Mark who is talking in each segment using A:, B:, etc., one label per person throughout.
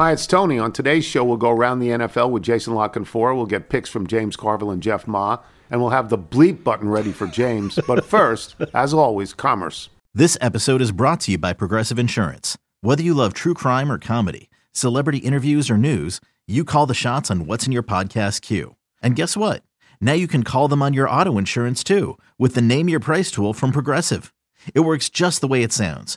A: Hi, it's Tony. On today's show, we'll go around the NFL with Jason La Canfora. We'll get picks from James Carville and Jeff Ma, and we'll have the bleep button ready for James. but first, as always, commerce.
B: This episode is brought to you by Progressive Insurance. Whether you love true crime or comedy, celebrity interviews or news, you call the shots on what's in your podcast queue. And guess what? Now you can call them on your auto insurance too with the Name Your Price tool from Progressive. It works just the way it sounds.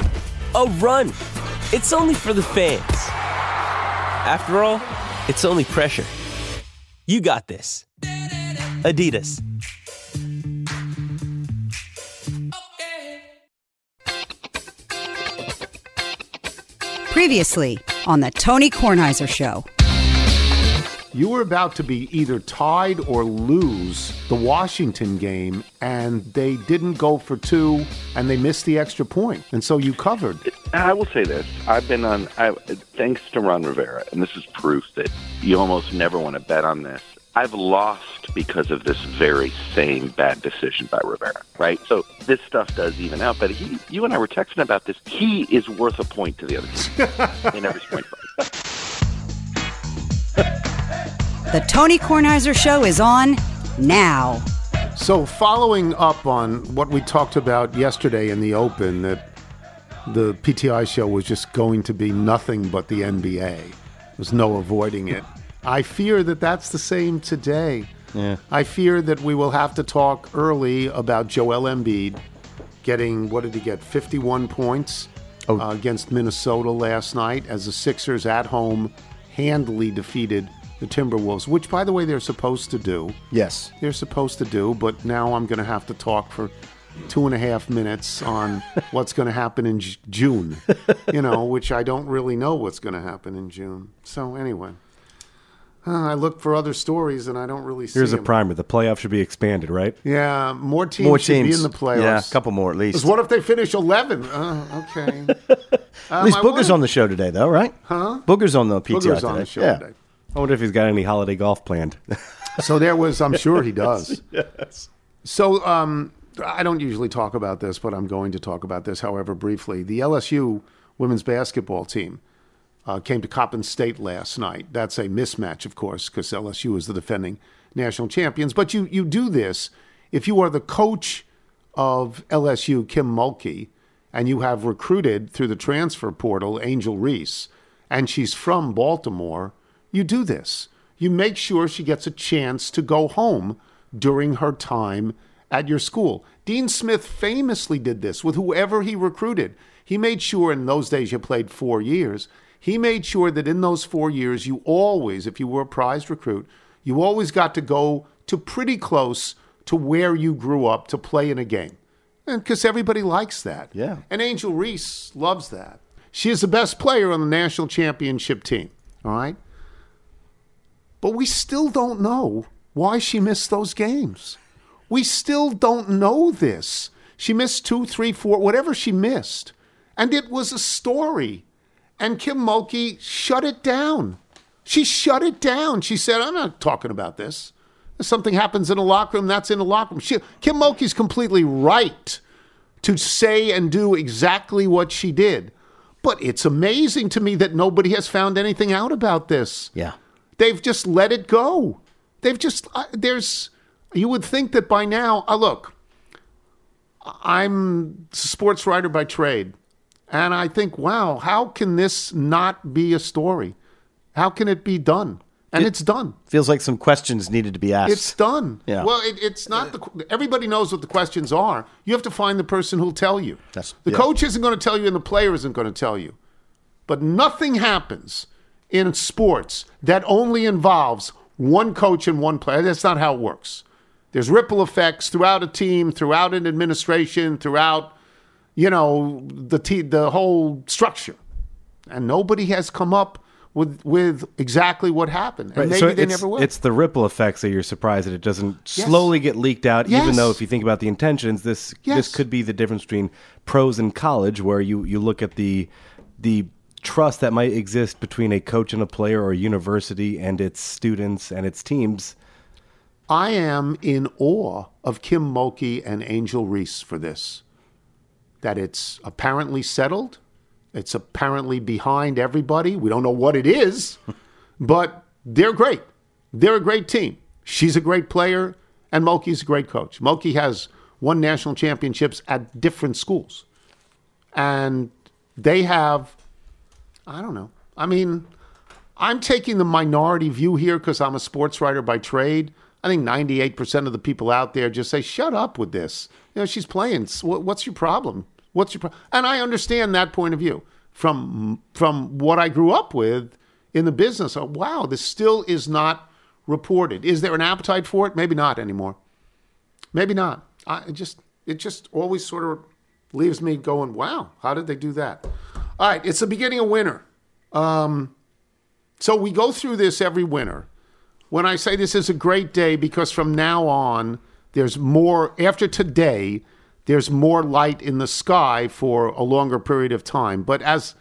C: a run. It's only for the fans. After all, it's only pressure. You got this. Adidas.
D: Previously on the Tony Kornheiser Show.
A: You were about to be either tied or lose the Washington game, and they didn't go for two, and they missed the extra point, and so you covered.
E: I will say this: I've been on. I, thanks to Ron Rivera, and this is proof that you almost never want to bet on this. I've lost because of this very same bad decision by Rivera, right? So this stuff does even out. But he, you and I were texting about this. He is worth a point to the other team in every point fight.
D: The Tony Kornheiser Show is on now.
A: So, following up on what we talked about yesterday in the Open, that the PTI show was just going to be nothing but the NBA. There's no avoiding it. I fear that that's the same today.
F: Yeah.
A: I fear that we will have to talk early about Joel Embiid getting, what did he get, 51 points
F: Oh.
A: uh, against Minnesota last night as the Sixers at home handily defeated the Timberwolves, which, by the way, they're supposed to do.
F: Yes.
A: They're supposed to do, but now I'm going to have to talk for two and a half minutes on what's going to happen in J- June, you know, which I don't really know what's going to happen in June. So, anyway. Uh, I look for other stories and I don't really see
F: Here's a
A: them.
F: primer. The playoff should be expanded, right?
A: Yeah, more teams,
F: More
A: should be
F: teams.
A: in the playoffs.
F: Yeah, a couple more at least.
A: 'Cause what if they finish 11? Uh, okay.
F: At least Booger's on the show today, though, right? Huh? Booger's on the PTI
A: Booger's
F: today.
A: on the show
F: yeah.
A: today.
F: I wonder if he's got any holiday golf planned.
A: So there was, I'm sure he does. yes. So um, I don't usually talk about this, but I'm going to talk about this, however, briefly. The LSU women's basketball team uh, came to Coppin State last night. That's a mismatch, of course, because LSU is the defending national champions. But you, you do this if you are the coach of LSU, Kim Mulkey, and you have recruited through the transfer portal Angel Reese, and she's from Baltimore, you do this. You make sure she gets a chance to go home during her time at your school. Dean Smith famously did this with whoever he recruited. He made sure in those days you played four years. He made sure that in those four years, you always, if you were a prized recruit, you always got to go to pretty close to where you grew up to play in a game. And because everybody likes that.
F: Yeah.
A: And Angel Reese loves that. She is the best player on the national championship team. All right. But we still don't know why she missed those games. We still don't know this. She missed two, three, four, whatever she missed. And it was a story. And Kim Mulkey shut it down. She shut it down. She said, I'm not talking about this. If something happens in a locker room, that's in a locker room. She, Kim Mulkey's completely right to say and do exactly what she did. But it's amazing to me that nobody has found anything out about this.
F: yeah.
A: They've just let it go. They've just uh, there's. You would think that by now. Uh, look, I'm a sports writer by trade, and I think, wow, how can this not be a story? How can it be done? And it's done.
F: Feels like some questions needed to be asked.
A: It's done.
F: Yeah.
A: Well, it, it's not the. Everybody knows what the questions are. You have to find the person who'll tell you.
F: That's-
A: the
F: yeah.
A: coach isn't going to tell you, and the player isn't going to tell you. But nothing happens in sports that only involves one coach and one player. That's not how it works. There's ripple effects throughout a team, throughout an administration, throughout, you know, the te- the whole structure. And nobody has come up with with exactly what happened, and
G: Right,
A: maybe
G: so
A: they never will.
G: it's the ripple effects that you're surprised that it doesn't
A: Yes.
G: slowly get leaked out. Even though, if you think about the intentions, this
A: Yes.
G: this could be the difference between pros and college, where you you look at the the trust that might exist between a coach and a player, or a university and its students and its teams.
A: I am in awe of Kim Mulkey and Angel Reese for this. That it's apparently settled. It's apparently behind everybody. We don't know what it is, but they're great. They're a great team. She's a great player, and Mulkey's a great coach. Mulkey has won national championships at different schools. And they have, I don't know. I mean, I'm taking the minority view here because I'm a sports writer by trade. I think 98% of the people out there just say, shut up with this. You know, she's playing. What's your problem? What's your problem? And I understand that point of view from, from what I grew up with in the business. Wow, this still is not reported. Is there an appetite for it? Maybe not anymore. Maybe not. I it just it just always sort of leaves me going, wow, how did they do that? All right, it's the beginning of winter. Um, so we go through this every winter. When I say this is a great day, because from now on, there's more, after today, there's more light in the sky for a longer period of time. But as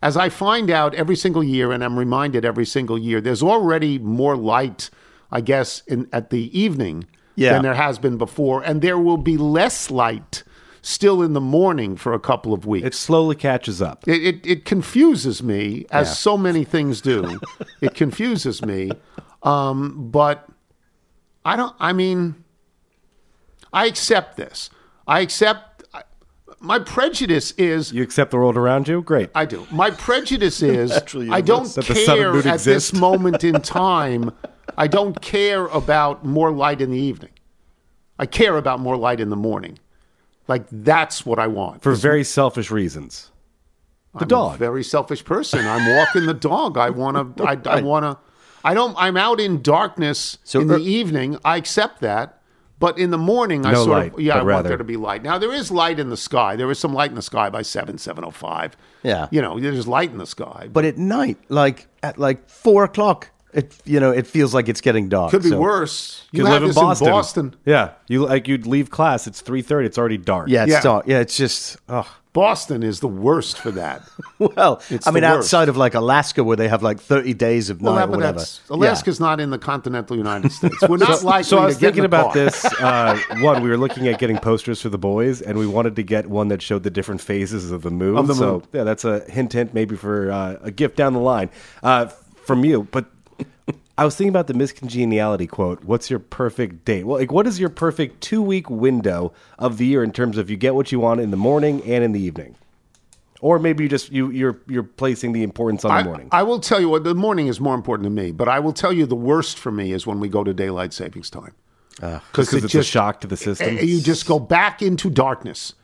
A: as I find out every single year, and I'm reminded every single year, there's already more light, I guess, in at the evening
F: Yeah.
A: than there has been before, and there will be less light still in the morning for a couple of weeks.
G: It slowly catches up.
A: It, it, it confuses me, as so many things do. it confuses me. Um, but I don't, I mean, I accept this. I accept, I, my prejudice is,
G: You accept the world around you. Great.
A: I do. My prejudice is, I don't. Care at this moment in time. I don't care about more light in the evening. I care about more light in the morning. Like, that's what I want.
G: for very selfish reasons. The
A: I'm
G: dog.
A: a very selfish person. I'm walking the dog. I want to. I, I want to. I don't. I'm out in darkness
F: So
A: in the
F: er-
A: evening. I accept that. But in the morning, I
G: No
A: sort
G: light,
A: of yeah.
G: but
A: I want there to be light. Now there is light in the sky. There is some light in the sky by seven seven oh five.
F: Yeah.
A: You know, there's light in the sky.
F: But at night, like at like four o'clock, it you know it feels like it's getting dark.
A: could be
F: so-
A: worse. You
G: You
A: have
G: live in Boston.
A: in Boston.
G: Yeah, you like you'd leave class. It's three thirty. It's already dark.
F: Yeah, it's
A: Yeah.
F: dark. Yeah, it's just oh.
A: Boston is the worst for that.
F: well.
A: It's
F: I mean,
A: worst.
F: outside of like Alaska, where they have like thirty days of
A: Well,
F: night
A: that,
F: or
A: but
F: whatever.
A: that's Alaska's not in the continental United States. We're not likely
G: So I was
A: to get in
G: thinking about
A: car.
G: this. Uh, one, we were looking at getting posters for the boys, and we wanted to get one that showed the different phases of the moon.
A: Of the
G: so yeah, that's a hint, hint, maybe for uh, a gift down the line uh, from you. But I was thinking about the Miss Congeniality quote. What's your perfect date? Well, like, what is your perfect two week window of the year in terms of you get what you want in the morning and in the evening, or maybe you just you you're you're placing the importance on
A: I,
G: the morning.
A: I will tell you what the morning is more important to me, but I will tell you the worst for me is when we go to daylight savings time.
G: because it's a shock to the system.
A: eh, You just go back into darkness.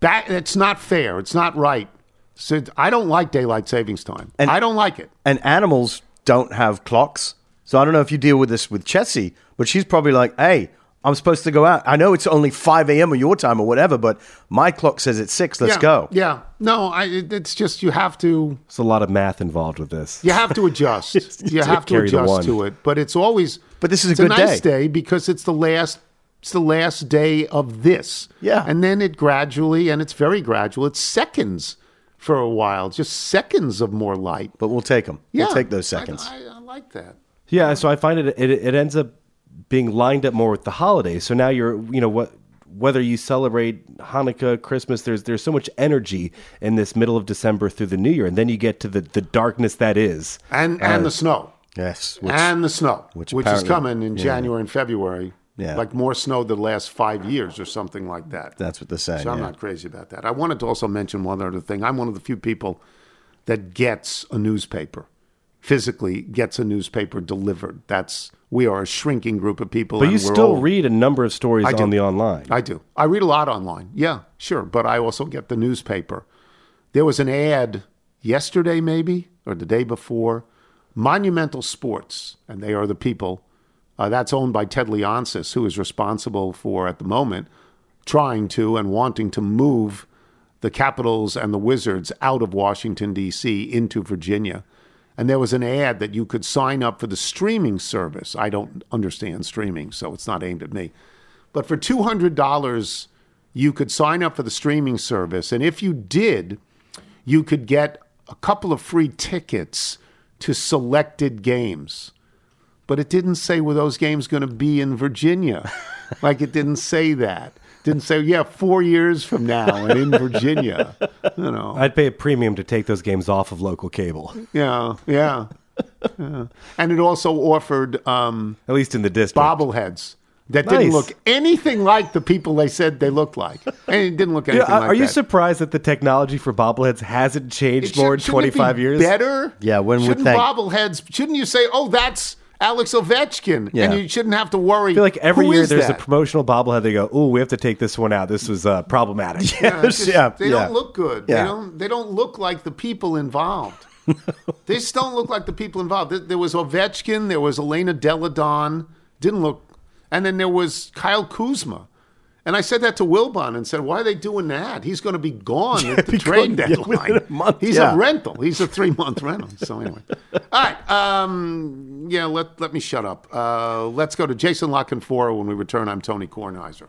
A: Back. It's not fair. It's not right. So I don't like daylight savings time.
F: And-
A: I don't like it.
F: and animals don't have clocks. So I don't know if you deal with this with Chessie, but she's probably like, "Hey, I'm supposed to go out. I know it's only 5 a.m. or your time or whatever, but my clock says it's six. Let's
A: yeah,
F: go."
A: Yeah. No. I. It's just you have to.
G: It's a lot of math involved with this.
A: You have to adjust. you have to adjust to it. But it's always.
F: But this is a good
A: nice
F: day.
A: day because it's the last. It's the last day of this.
F: Yeah.
A: And then it gradually, and it's very gradual. It's seconds for a while, just seconds of more light.
F: But we'll take them.
A: Yeah,
F: We'll take those
A: I-
F: seconds.
A: I, I like that.
G: Yeah, so I find it, it it ends up being lined up more with the holidays. So now you're you know what whether you celebrate Hanukkah, Christmas, there's there's so much energy in this middle of December through the New Year, and then you get to the the darkness that is.
A: And and uh, the snow.
F: yes. Which,
A: and the snow,
F: which
A: which, is coming in January and February.
F: Yeah.
A: Like more snow the last five years or something like that.
F: that's what they're saying.
A: So I'm
F: yeah.
A: not crazy about that. I wanted to also mention one other thing. I'm one of the few people that gets a newspaper, physically gets a newspaper delivered. That's we are a shrinking group of people.
G: But you still read a number of stories
A: I do.
G: on the online.
A: I do. I read a lot online. Yeah, sure. But I also get the newspaper. There was an ad yesterday, maybe, or the day before. Monumental Sports, and they are the people. Uh, that's owned by Ted Leonsis, who is responsible for, at the moment, trying to and wanting to move the Capitals and the Wizards out of Washington, D.C. into Virginia. And there was an ad that you could sign up for the streaming service. I don't understand streaming, so it's not aimed at me. But for two hundred dollars, you could sign up for the streaming service, and if you did, you could get a couple of free tickets to selected games. But it didn't say were those games going to be in Virginia. like it didn't say that. Didn't say, yeah, four years from now and in Virginia. You know.
G: I'd pay a premium to take those games off of local cable,
A: Yeah, yeah. yeah. And it also offered um,
G: at least in the district.
A: bobbleheads that didn't look anything like the people they said they looked like. And it didn't look
G: Yeah,
A: anything
G: are
A: like
G: are you
A: that.
G: surprised that the technology for bobbleheads hasn't changed
A: It
G: more in
A: should- shouldn't it be
G: 25 years?
A: Better?
F: Yeah, when would
A: shouldn't
F: thank-
A: bobbleheads? Shouldn't you say, "Oh, that's Alex Ovechkin,"
F: Yeah.
A: and you shouldn't have to worry.
G: I feel like every year there's
A: that?
G: a promotional bobblehead. They go, "Oh, we have to take this one out. This was uh, problematic."
A: Yeah, just-
F: Yeah,
A: they don't look good.
F: Yeah.
A: They don't. They don't look like the people involved. they just don't look like the people involved. There, there was Ovechkin. There was Elena Delle Donne. Didn't look. And then there was Kyle Kuzma. And I said that to Wilbon and said, "Why are they doing that? He's going to be gone at the trade
F: yeah,
A: deadline.
F: a month,
A: He's
F: yeah.
A: a rental. He's a three month rental. So anyway, all right. Um, yeah, let let me shut up. Uh, let's go to Jason La Canfora when we return. I'm Tony Kornheiser.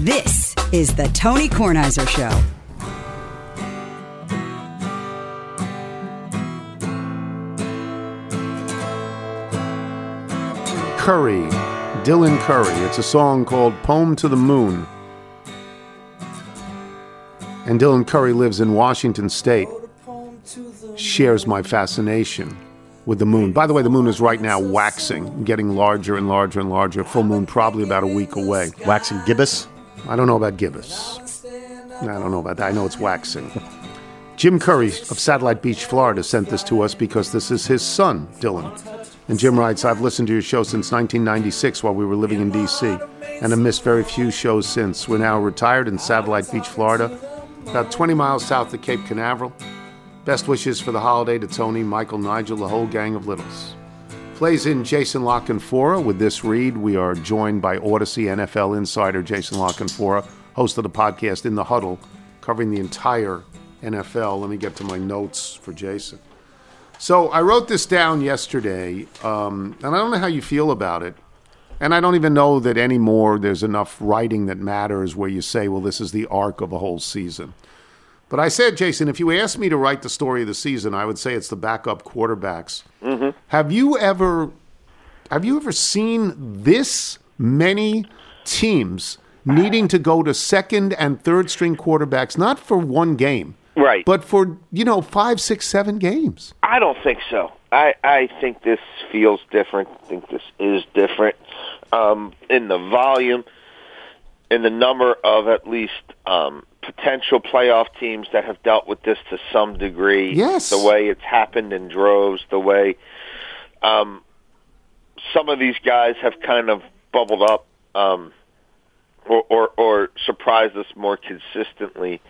D: This is the Tony Kornheiser Show.
A: Curry, Dylan Curry. It's a song called Poem to the Moon. And Dylan Curry lives in Washington State. Shares my fascination with the moon. By the way, the moon is right now waxing, getting larger and larger and larger. Full moon probably about a week away.
F: Waxing gibbous.
A: I don't know about gibbous. I don't know about that. I know it's waxing. Jim Curry of Satellite Beach, Florida, sent this to us because this is his son, Dylan. And Jim writes, I've listened to your show since 1996 while we were living in D.C. and have missed very few shows since. We're now retired in Satellite Beach, Florida, about 20 miles south of Cape Canaveral. Best wishes for the holiday to Tony, Michael, Nigel, the whole gang of littles. Plays in Jason La Canfora. With this read, we are joined by Audacy NFL insider Jason La Canfora, host of the podcast In the Huddle, covering the entire NFL. Let me get to my notes for Jason. So I wrote this down yesterday, um, and I don't know how you feel about it. And I don't even know that anymore there's enough writing that matters where you say, well, this is the arc of a whole season. But I said, Jason, if you asked me to write the story of the season, I would say it's the backup quarterbacks. Have you ever have you ever seen this many teams needing to go to second and third string quarterbacks, not for one game,
H: Right.
A: but for you know five, six, seven games?
H: I don't think so. I, I think this feels different. I think this is different um, in the volume, in the number of at least um, potential playoff teams that have dealt with this to some degree.
A: Yes.
H: The way it's happened in droves, the way um, some of these guys have kind of bubbled up um, or, or, or surprised us more consistently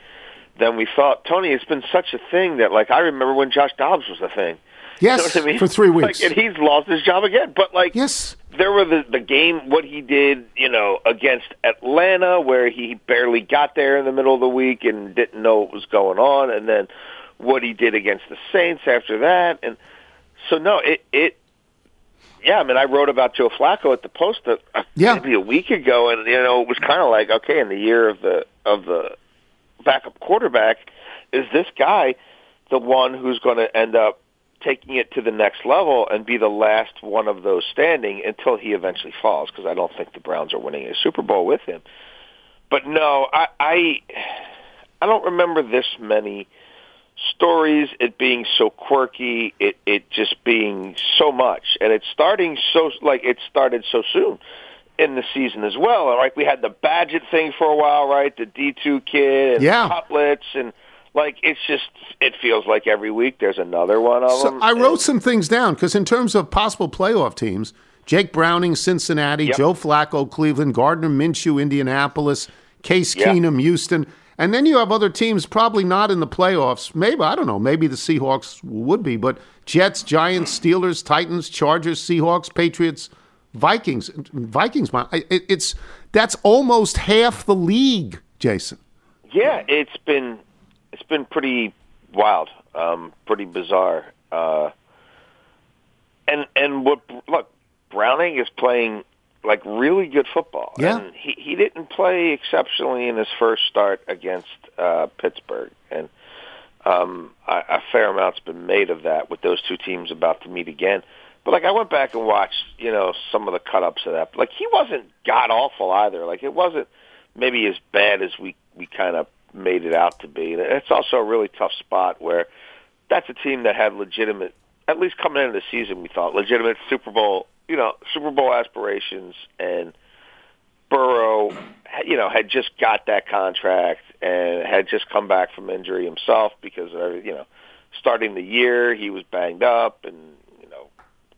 H: than we thought. Tony, it's been such a thing that, like, I remember when Josh Dobbs was a thing.
A: Yes,
H: You know what I mean?
A: for three weeks.
H: Like, and he's lost his job again. But like,
A: Yes.
H: there were the the game what he did, you know, against Atlanta, where he barely got there in the middle of the week and didn't know what was going on, and then what he did against the Saints after that, and so no, it it. Yeah, I mean, I wrote about Joe Flacco at the Post a,
A: Yeah.
H: maybe a week ago, and you know, it was kind of like, okay, in the year of the of the backup quarterback, is this guy the one who's going to end up taking it to the next level and be the last one of those standing until he eventually falls. Because I don't think the Browns are winning a Super Bowl with him. But no, I I, I don't remember this many stories. It being so quirky, it it just being so much, and it's starting so like it started so soon in the season as well. Like we had the Bagent thing for a while, right? The D two kid, and
A: Yeah.
H: Cutlets, and like it's just it feels like every week there's another one of
A: So
H: them.
A: I wrote some things down because in terms of possible playoff teams, Jake Browning, Cincinnati,
H: Yep.
A: Joe Flacco, Cleveland, Gardner Minshew, Indianapolis, Case
H: Yeah.
A: Keenum, Houston. And then you have other teams probably not in the playoffs. Maybe, I don't know, maybe the Seahawks would be, but Jets, Giants, Steelers, Titans, Chargers, Seahawks, Patriots, Vikings. Vikings, it's that's almost half the league, Jason.
H: Yeah, it's been it's been pretty wild, um, pretty bizarre. Uh, and and what look, Browning is playing like really good football.
A: Yeah.
H: And he he didn't play exceptionally in his first start against uh, Pittsburgh, and um, a, a fair amount's been made of that with those two teams about to meet again. But like I went back and watched, you know, some of the cut ups of that. Like he wasn't god awful either. Like it wasn't maybe as bad as we we kind of made it out to be. And it's also a really tough spot where that's a team that had legitimate, at least coming into the season, we thought legitimate Super Bowl, you know, Super Bowl aspirations, and Burrow, you know, had just got that contract and had just come back from injury himself because of every, you know, starting the year he was banged up and you know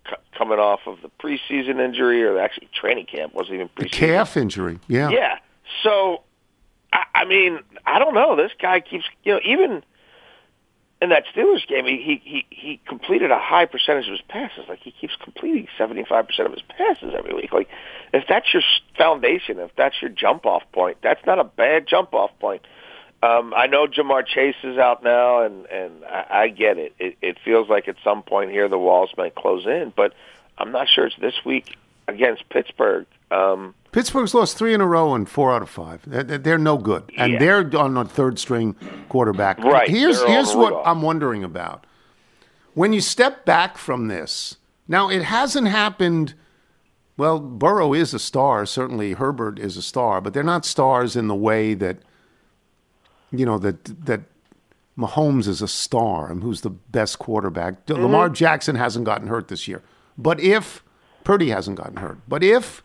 H: c- coming off of the preseason injury or actually training camp wasn't even preseason.
A: Calf injury. Yeah.
H: Yeah. So, I, I mean, I don't know. This guy keeps, you know, even in that Steelers game, he he he, completed a high percentage of his passes. Like he keeps completing seventy five percent of his passes every week. Like if that's your foundation, if that's your jump off point, that's not a bad jump off point. Um, I know Ja'Marr Chase is out now, and and I, I get it. it. It feels like at some point here the walls might close in, but I'm not sure it's this week against Pittsburgh. Um,
A: Pittsburgh's lost three in a row and four out of five. They're, they're no good, and
H: Yeah.
A: they're on a third string quarterback.
H: Right,
A: Here's here's what. I'm wondering about. When you step back from this, now it hasn't happened. Well, Burrow is a star. Certainly, Herbert is a star, but they're not stars in the way that you know that that Mahomes is a star and who's the best quarterback.
H: Mm-hmm.
A: Lamar Jackson hasn't gotten hurt this year, but if Purdy hasn't gotten hurt, but if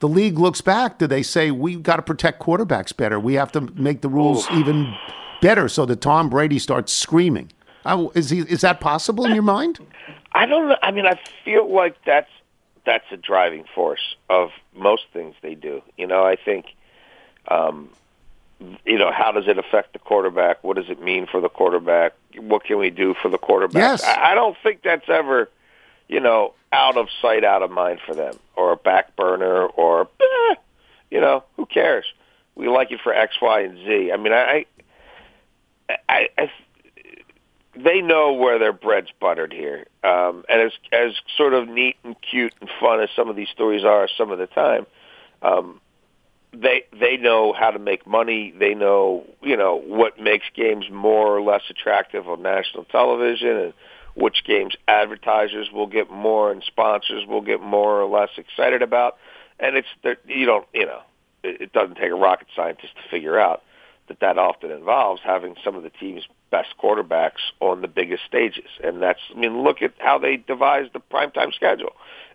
A: the league looks back, do they say we've got to protect quarterbacks better? We have to make the rules even better so that Tom Brady starts screaming. I, is he? Is that possible in your mind?
H: I don't know. I mean, I feel like that's that's a driving force of most things they do. You know, I think, um, you know, how does it affect the quarterback? What does it mean for the quarterback? What can we do for the quarterback?
A: Yes.
H: I, I don't think that's ever, you know, out of sight, out of mind for them, or a back burner, or eh, you know, who cares? We like it for X, Y, and Z. I mean, I, I, I, they know where their bread's buttered here. Um, and as as sort of neat and cute and fun as some of these stories are some of the time, um, they they know how to make money. They know you know what makes games more or less attractive on national television, and which games advertisers will get more and sponsors will get more or less excited about. And it's you don't you know it, it doesn't take a rocket scientist to figure out that that often involves having some of the team's best quarterbacks on the biggest stages. And that's, I mean, look at how they devised the primetime schedule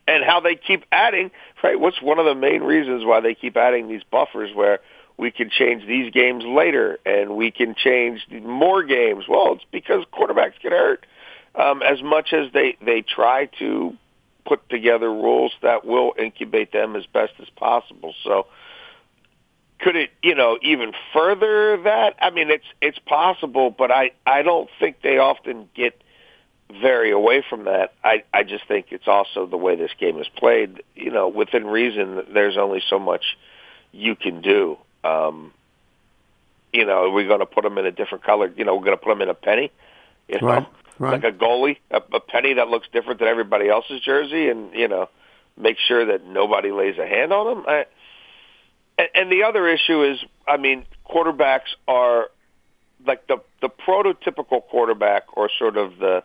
H: and how they keep adding, right? What's one of the main reasons why they keep adding these buffers where we can change these games later and we can change more games? Well, it's because quarterbacks get hurt. Um, as much as they, they try to put together rules that will incubate them as best as possible. So, could it you know even further that? I mean it's it's possible but i i don't think they often get very away from that. I i just think it's also the way this game is played. You know within reason there's only so much you can do. Um you know we're going to put them in a different color? You know we're going to put them in a penny you know
A: Right, right.
H: like a goalie a, a penny that looks different than everybody else's jersey and you know make sure that nobody lays a hand on them I, and, and the other issue is, I mean, quarterbacks are like the the prototypical quarterback, or sort of the,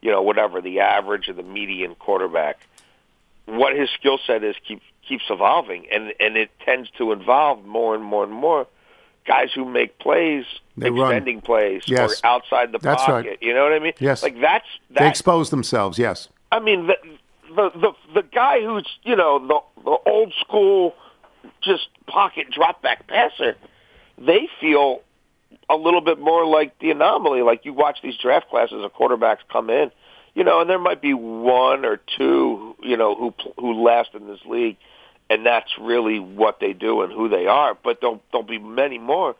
H: you know, whatever the average or the median quarterback. What his skill set is keep, keeps evolving, and and it tends to involve more and more and more guys who make plays,
A: They run.
H: extending plays,
A: Yes.
H: or outside the
A: That's
H: pocket.
A: right.
H: You know what I mean?
A: Yes.
H: Like that's
A: They expose themselves. Yes.
H: I mean, the the the the guy who's you know the the old school, just pocket drop back passer. They feel a little bit more like the anomaly. Like you watch these draft classes of quarterbacks come in, you know, and there might be one or two, you know, who who last in this league, and that's really what they do and who they are. But there'll there'll be many more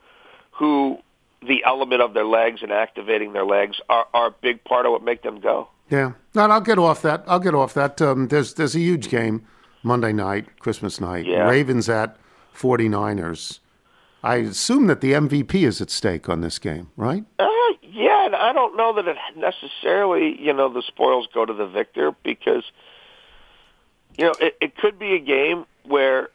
H: who the element of their legs and activating their legs are, are a big part of what make them go.
A: Yeah. No, I'll get off that. I'll get off that. Um, there's there's a huge game Monday night, Christmas night.
H: Yeah.
A: Ravens at 49ers. I assume that the MVP is at stake on this game, right?
H: Uh, yeah, and I don't know that it necessarily, you know, the spoils go to the victor because, you know, it, it could be a game where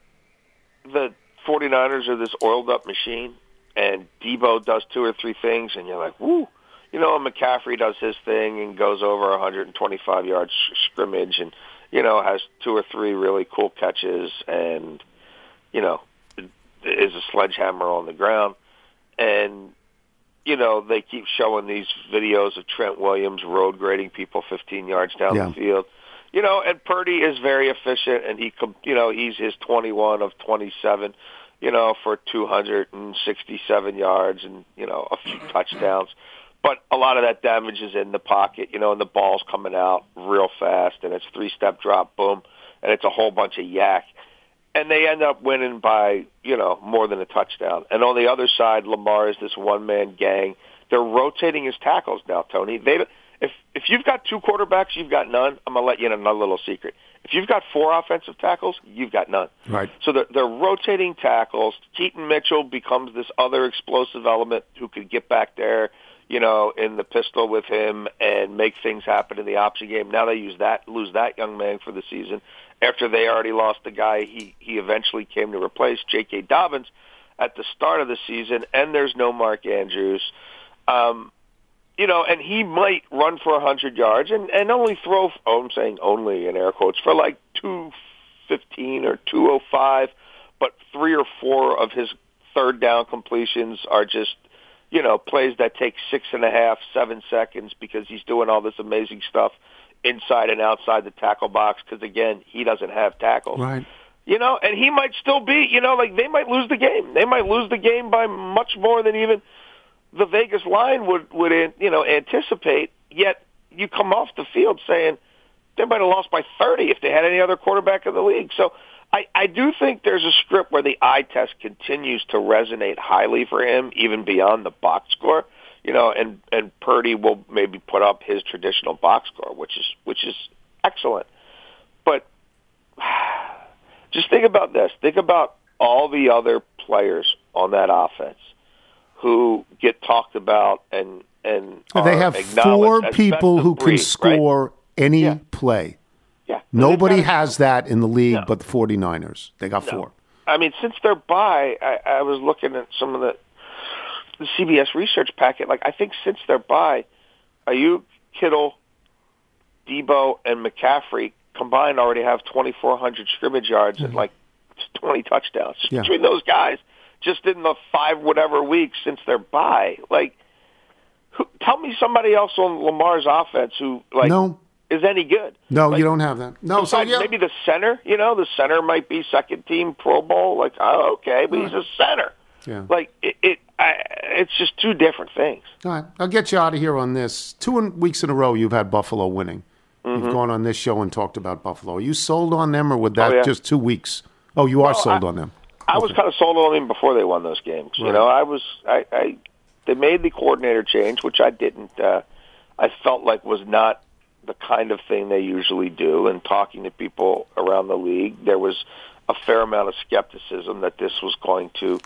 H: the 49ers are this oiled up machine and Deebo does two or three things and you're like, woo. You know, and McCaffrey does his thing and goes over 125 yards scrimmage and, you know, has two or three really cool catches and, you know, is a sledgehammer on the ground. And you know, they keep showing these videos of Trent Williams road grading people 15 yards down
A: Yeah.
H: the field. You know, and Purdy is very efficient, and he, you know, he's his 21 of 27, you know, for 267 yards and you know a few mm-hmm. touchdowns. But a lot of that damage is in the pocket, you know, and the ball's coming out real fast, and it's three step drop, boom, and it's a whole bunch of YAC and they end up winning by you know more than a touchdown. And on the other side, Lamar is this one man gang. They're rotating his tackles now, Tony. They if if you've got two quarterbacks, you've got none. I'm gonna let you in another little secret. If you've got four offensive tackles, you've got none.
A: Right.
H: So they're, they're rotating tackles. Keaton Mitchell becomes this other explosive element who could get back there, you know, in the pistol with him and make things happen in the option game. Now they use that, lose that young man for the season after they already lost the guy he he eventually came to replace, J.K. Dobbins, at the start of the season, and there's no Mark Andrews. Um, you know, and he might run for a hundred yards and and only throw. Oh, I'm saying only in air quotes for like two fifteen or two oh five, but three or four of his third down completions are just you know plays that take six and a half, seven seconds because he's doing all this amazing stuff inside and outside the tackle box. Because again, he doesn't have tackles
A: Right.
H: you know, and he might still be, you know, like they might lose the game. They might lose the game by much more than even the Vegas line would would you know anticipate. Yet you come off the field saying they might have lost by 30 if they had any other quarterback in the league. So I I do think there's a script where the eye test continues to resonate highly for him, even beyond the box score. You know, and and Purdy will maybe put up his traditional box score, which is which is excellent. But just think about this. Think about all the other players on that offense who get talked about and and
A: they have four people who
H: of
A: can
H: breed, right?
A: score any
H: Yeah.
A: play.
H: Yeah.
A: Nobody has that in the league
H: No.
A: but the 49ers. They got four.
H: I mean, since they're by, I, I was looking at some of the the CBS research packet. Like, I think since they're by, Aiyuk, Kittle, Deebo, and McCaffrey combined already have 2,400 scrimmage yards and like 20 touchdowns
A: Mm-hmm. Yeah.
H: between those guys. Just in the five whatever weeks since they're by, like, who, tell me somebody else on Lamar's offense who like
A: No.
H: is any good.
A: No,
H: Like,
A: you don't have that. No, so yeah.
H: maybe the center. You know, the center might be second team Pro Bowl. Like, oh, okay, but he's a center.
A: Yeah.
H: Like, it, it I, it's just two different things.
A: All right, I'll get you out of here on this. Two in- weeks in a row, you've had Buffalo winning.
H: Mm-hmm.
A: You've gone on this show and talked about Buffalo. Are you sold on them, or would that
H: Oh, yeah.
A: just two weeks? Oh, you are
H: Well,
A: sold
H: I-
A: on them.
H: I was kind of sold on him before they won those games. You know, I was I, I they made the coordinator change, which I didn't. Uh, I felt like was not the kind of thing they usually do. And talking to people around the league, there was a fair amount of skepticism that this was going to,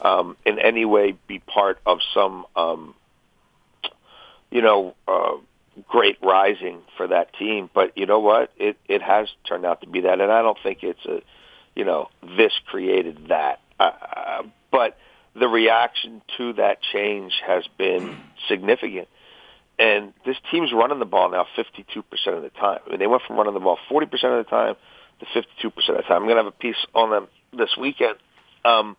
H: um, in any way, be part of some, um, you know, uh, great rising for that team. But you know what? It it has turned out to be that, and I don't think it's a you know, this created that. Uh, but the reaction to that change has been significant. and this team's running the ball now 52% of the time. I mean, they went from running the ball 40% of the time to 52% of the time. I'm going to have a piece on them this weekend. Um,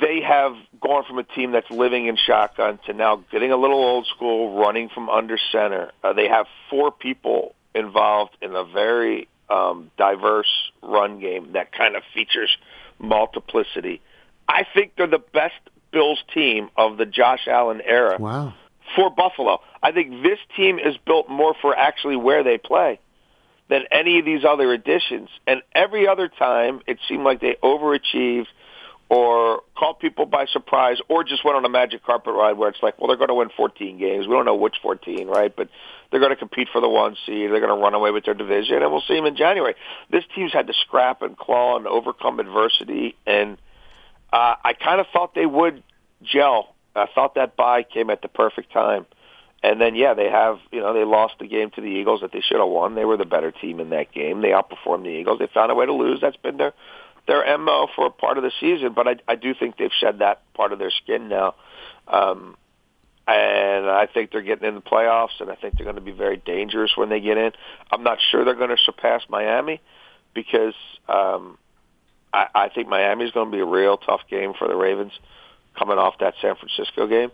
H: they have gone from a team that's living in shotgun to now getting a little old school, running from under center. Uh, they have four people involved in a very um, diverse run game that kind of features multiplicity. I think they're the best Bills team of the Josh Allen era
A: Wow.
H: for Buffalo. I think this team is built more for actually where they play than any of these other additions. And every other time, it seemed like they overachieved or caught people by surprise or just went on a magic carpet ride where it's like, well, they're going to win 14 games. We don't know which 14, right? But they're going to compete for the one seed. They're going to run away with their division, and we'll see them in January. This team's had to scrap and claw and overcome adversity, and uh, I kind of thought they would gel. I thought that bye came at the perfect time. And then, yeah, they have, you know, they lost the game to the Eagles that they should have won. They were the better team in that game. They outperformed the Eagles. They found a way to lose. That's been their their mo for a part of the season. But I, I do think they've shed that part of their skin now. Um, and I think they're getting in the playoffs, and I think they're going to be very dangerous when they get in. I'm not sure they're going to surpass Miami because um, I, I think Miami is going to be a real tough game for the Ravens coming off that San Francisco game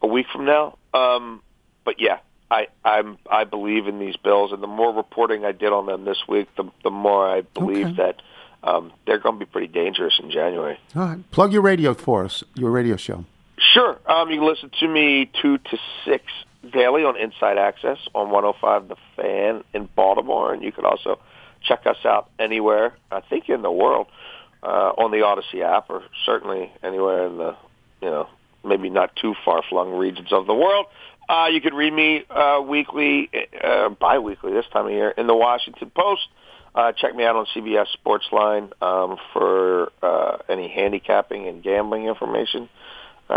H: a week from now. Um, but yeah, I I'm I believe in these Bills, and the more reporting I did on them this week, the the more I believe
A: Okay.
H: that um, they're going to be pretty dangerous in January.
A: All right. Plug your radio for us, your radio show.
H: Sure. Um, you can listen to me 2 to 6 daily on Inside Access on 105 The Fan in Baltimore. And you can also check us out anywhere, I think in the world, uh, on the Audacy app or certainly anywhere in the, you know, maybe not too far-flung regions of the world. Uh, you can read me uh, weekly, uh, bi-weekly this time of year in the Washington Post. Uh, check me out on CBS Sportsline um, for uh, any handicapping and gambling information. Uh,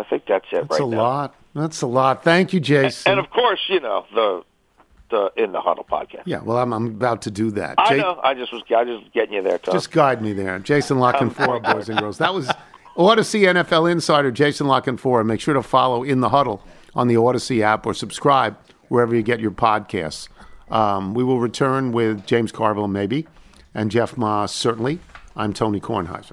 H: I think that's it
A: That's
H: right
A: a
H: now.
A: lot. That's a lot. Thank you, Jason.
H: And of course, you know the the in the huddle podcast.
A: yeah, well, I'm, I'm about to do that.
H: I know. I just was I just getting you there, Tom.
A: Just guide me there. Jason La Canfora, boys and girls. That was Audacy NFL Insider, Jason La Canfora. Make sure to follow In the Huddle on the Audacy app or subscribe wherever you get your podcasts. Um, we will return with James Carville, maybe, and Jeff Ma, certainly. I'm Tony Kornheiser.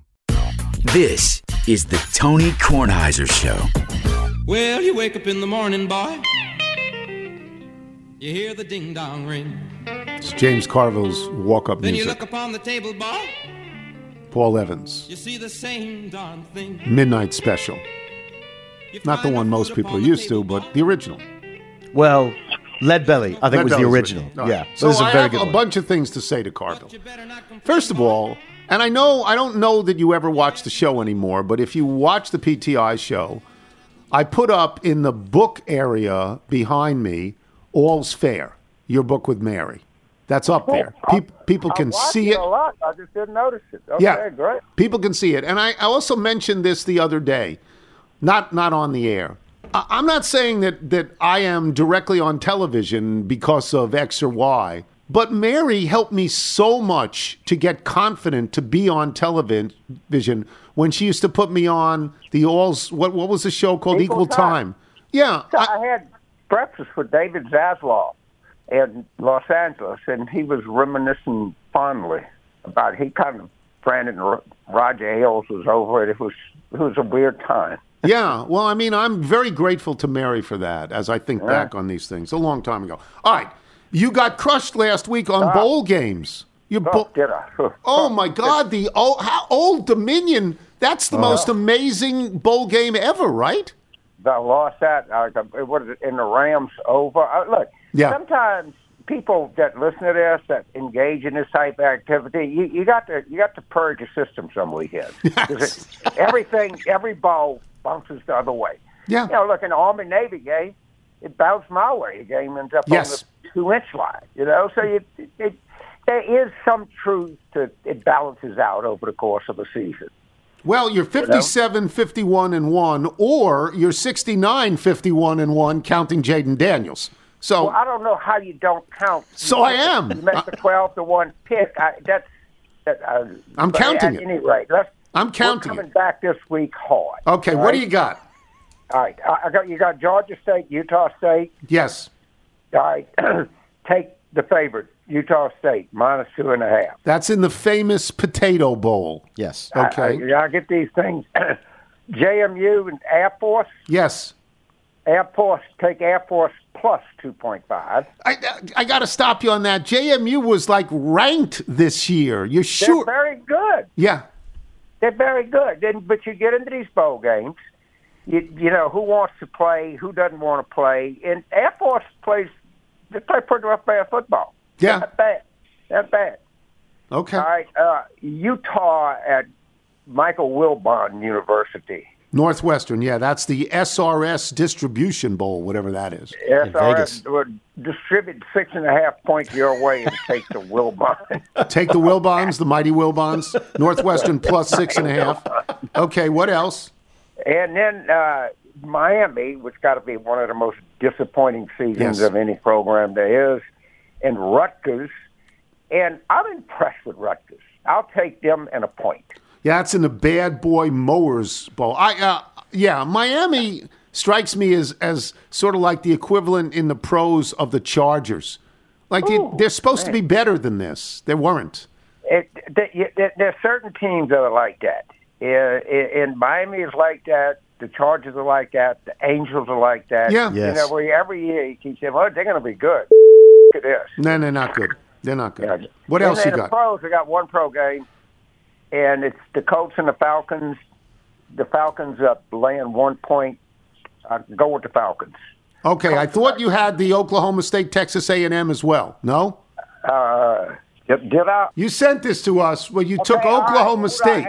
I: This is the Tony Kornheiser Show.
J: Well, you wake up in the morning, boy. You hear the ding dong ring.
A: It's James Carville's walk up music.
J: Then you look upon the table, boy.
A: Paul Evans,
J: You see the same darn thing.
A: Midnight Special. Not the one most people are used to, but the original.
F: Well, Lead Belly, I think
A: Lead
F: was the
A: Belly's
F: original.
A: All right.
F: Yeah,
A: So
F: this is a
A: I
F: very
A: have
F: good
A: a
F: one.
A: bunch of things to say to Carville. First of all, and I know I don't know that you ever watch the show anymore, but if you watch the PTI show, I put up in the book area behind me "All's Fair," your book with Mary. That's up there. Peop people can
K: I watched
A: see
K: it
A: it.
K: a lot. I just didn't notice it. Okay,
A: yeah,
K: great.
A: People can see it, and I, I also mentioned this the other day, not not on the air. I, I'm not saying that that I am directly on television because of X or Y, but Mary helped me so much to get confident to be on television when she used to put me on the all's what what was the show called
K: Equal
A: Equal, Time.
K: Time.
A: Yeah,
K: So I, had breakfast with David Zaslav in Los Angeles, and he was reminiscing fondly about he kind of Brandon Ro- Roger Ailes was over it. It was it was a weird time.
A: yeah. Well, I mean, I'm very grateful to Mary for that as I think back on these things a long time ago. All right. You got crushed last week on bowl games. You
K: Oh, did I?
A: Oh my God! The old, how, old Dominion. That's the
K: Oh.
A: most amazing bowl game ever, right?
K: I lost that. Uh, what is it, in the Rams over? Uh, look,
A: Yeah.
K: sometimes people that listen to this, that engage in this type of activity, you, you got to you got to purge your system some weekends. it- everything, every ball bounces the other way.
A: Yeah.
K: You know, look, in the Army Navy game, it bounced my way. The game ends up
A: Yes.
K: on the two inch line. You know, so you, it, it, there is some truth to it balances out over the course of a season.
A: Well, you're 57, 51, and 1, or you're 69, 51, and 1, counting Jayden Daniels. So,
K: Well, I don't know how you don't count.
A: So
K: You
A: I am.
K: You missed the twelve to one pick. I, that's that. Uh,
A: I'm counting
K: at
A: it.
K: any rate, let's.
A: I'm counting
K: We're coming back this week hard.
A: okay, what do you got?
K: All right, I, I got you. Got Georgia State, Utah State.
A: Yes.
K: All right, take the favorite, Utah State minus two and a half.
A: That's in the famous Potato Bowl.
F: Yes.
A: Okay.
K: I, I, I get these things. JMU and Air Force.
A: yes.
K: Air Force take Air Force plus two point five.
A: I, I got to stop you on that. JMU was like ranked this year. You're sure?
K: They're very good.
A: yeah.
K: They're very good. Then, but you get into these bowl games, you you know who wants to play, who doesn't want to play, and Air Force plays. They play pretty rough bad football.
A: Yeah.
K: Not bad. Not bad.
A: Okay.
K: All right. Uh, Utah at Michael Wilbon University.
A: Northwestern. Yeah, that's the SRS Distribution Bowl, whatever that is.
K: SRS would distribute six and a half points your way and take the Wilbon.
A: Take the Wilbons, the mighty Wilbons. Northwestern plus six and a half. Okay, what else?
K: And then uh, Miami, which got to be one of the most disappointing seasons
A: Yes.
K: of any program there is, and Rutgers. And I'm impressed with Rutgers. I'll take them and a point.
A: Yeah, it's in the Bad Boy Mowers Bowl. I uh, yeah, Miami strikes me as as sort of like the equivalent in the pros of the Chargers. Like they, they're supposed to be better than this. They weren't.
K: It, th- y- th- there's certain teams that are like that. And Miami is like that. The Chargers are like that. The Angels are like that.
A: Yeah. Yes.
K: You know, where every year you keep saying, well, they're going to be good. Look at this.
A: No, they're not good. They're not good. What
K: And
A: else you
K: then The
A: got?
K: pros, I got one pro game, and it's the Colts and the Falcons. The Falcons up laying one point. I go with the Falcons.
A: Okay, I thought you had the Oklahoma State Texas A&M as well. No?
K: Uh, did, did I?
A: You sent this to us when you took
K: Okay, all right,
A: Oklahoma
K: who did I
A: State.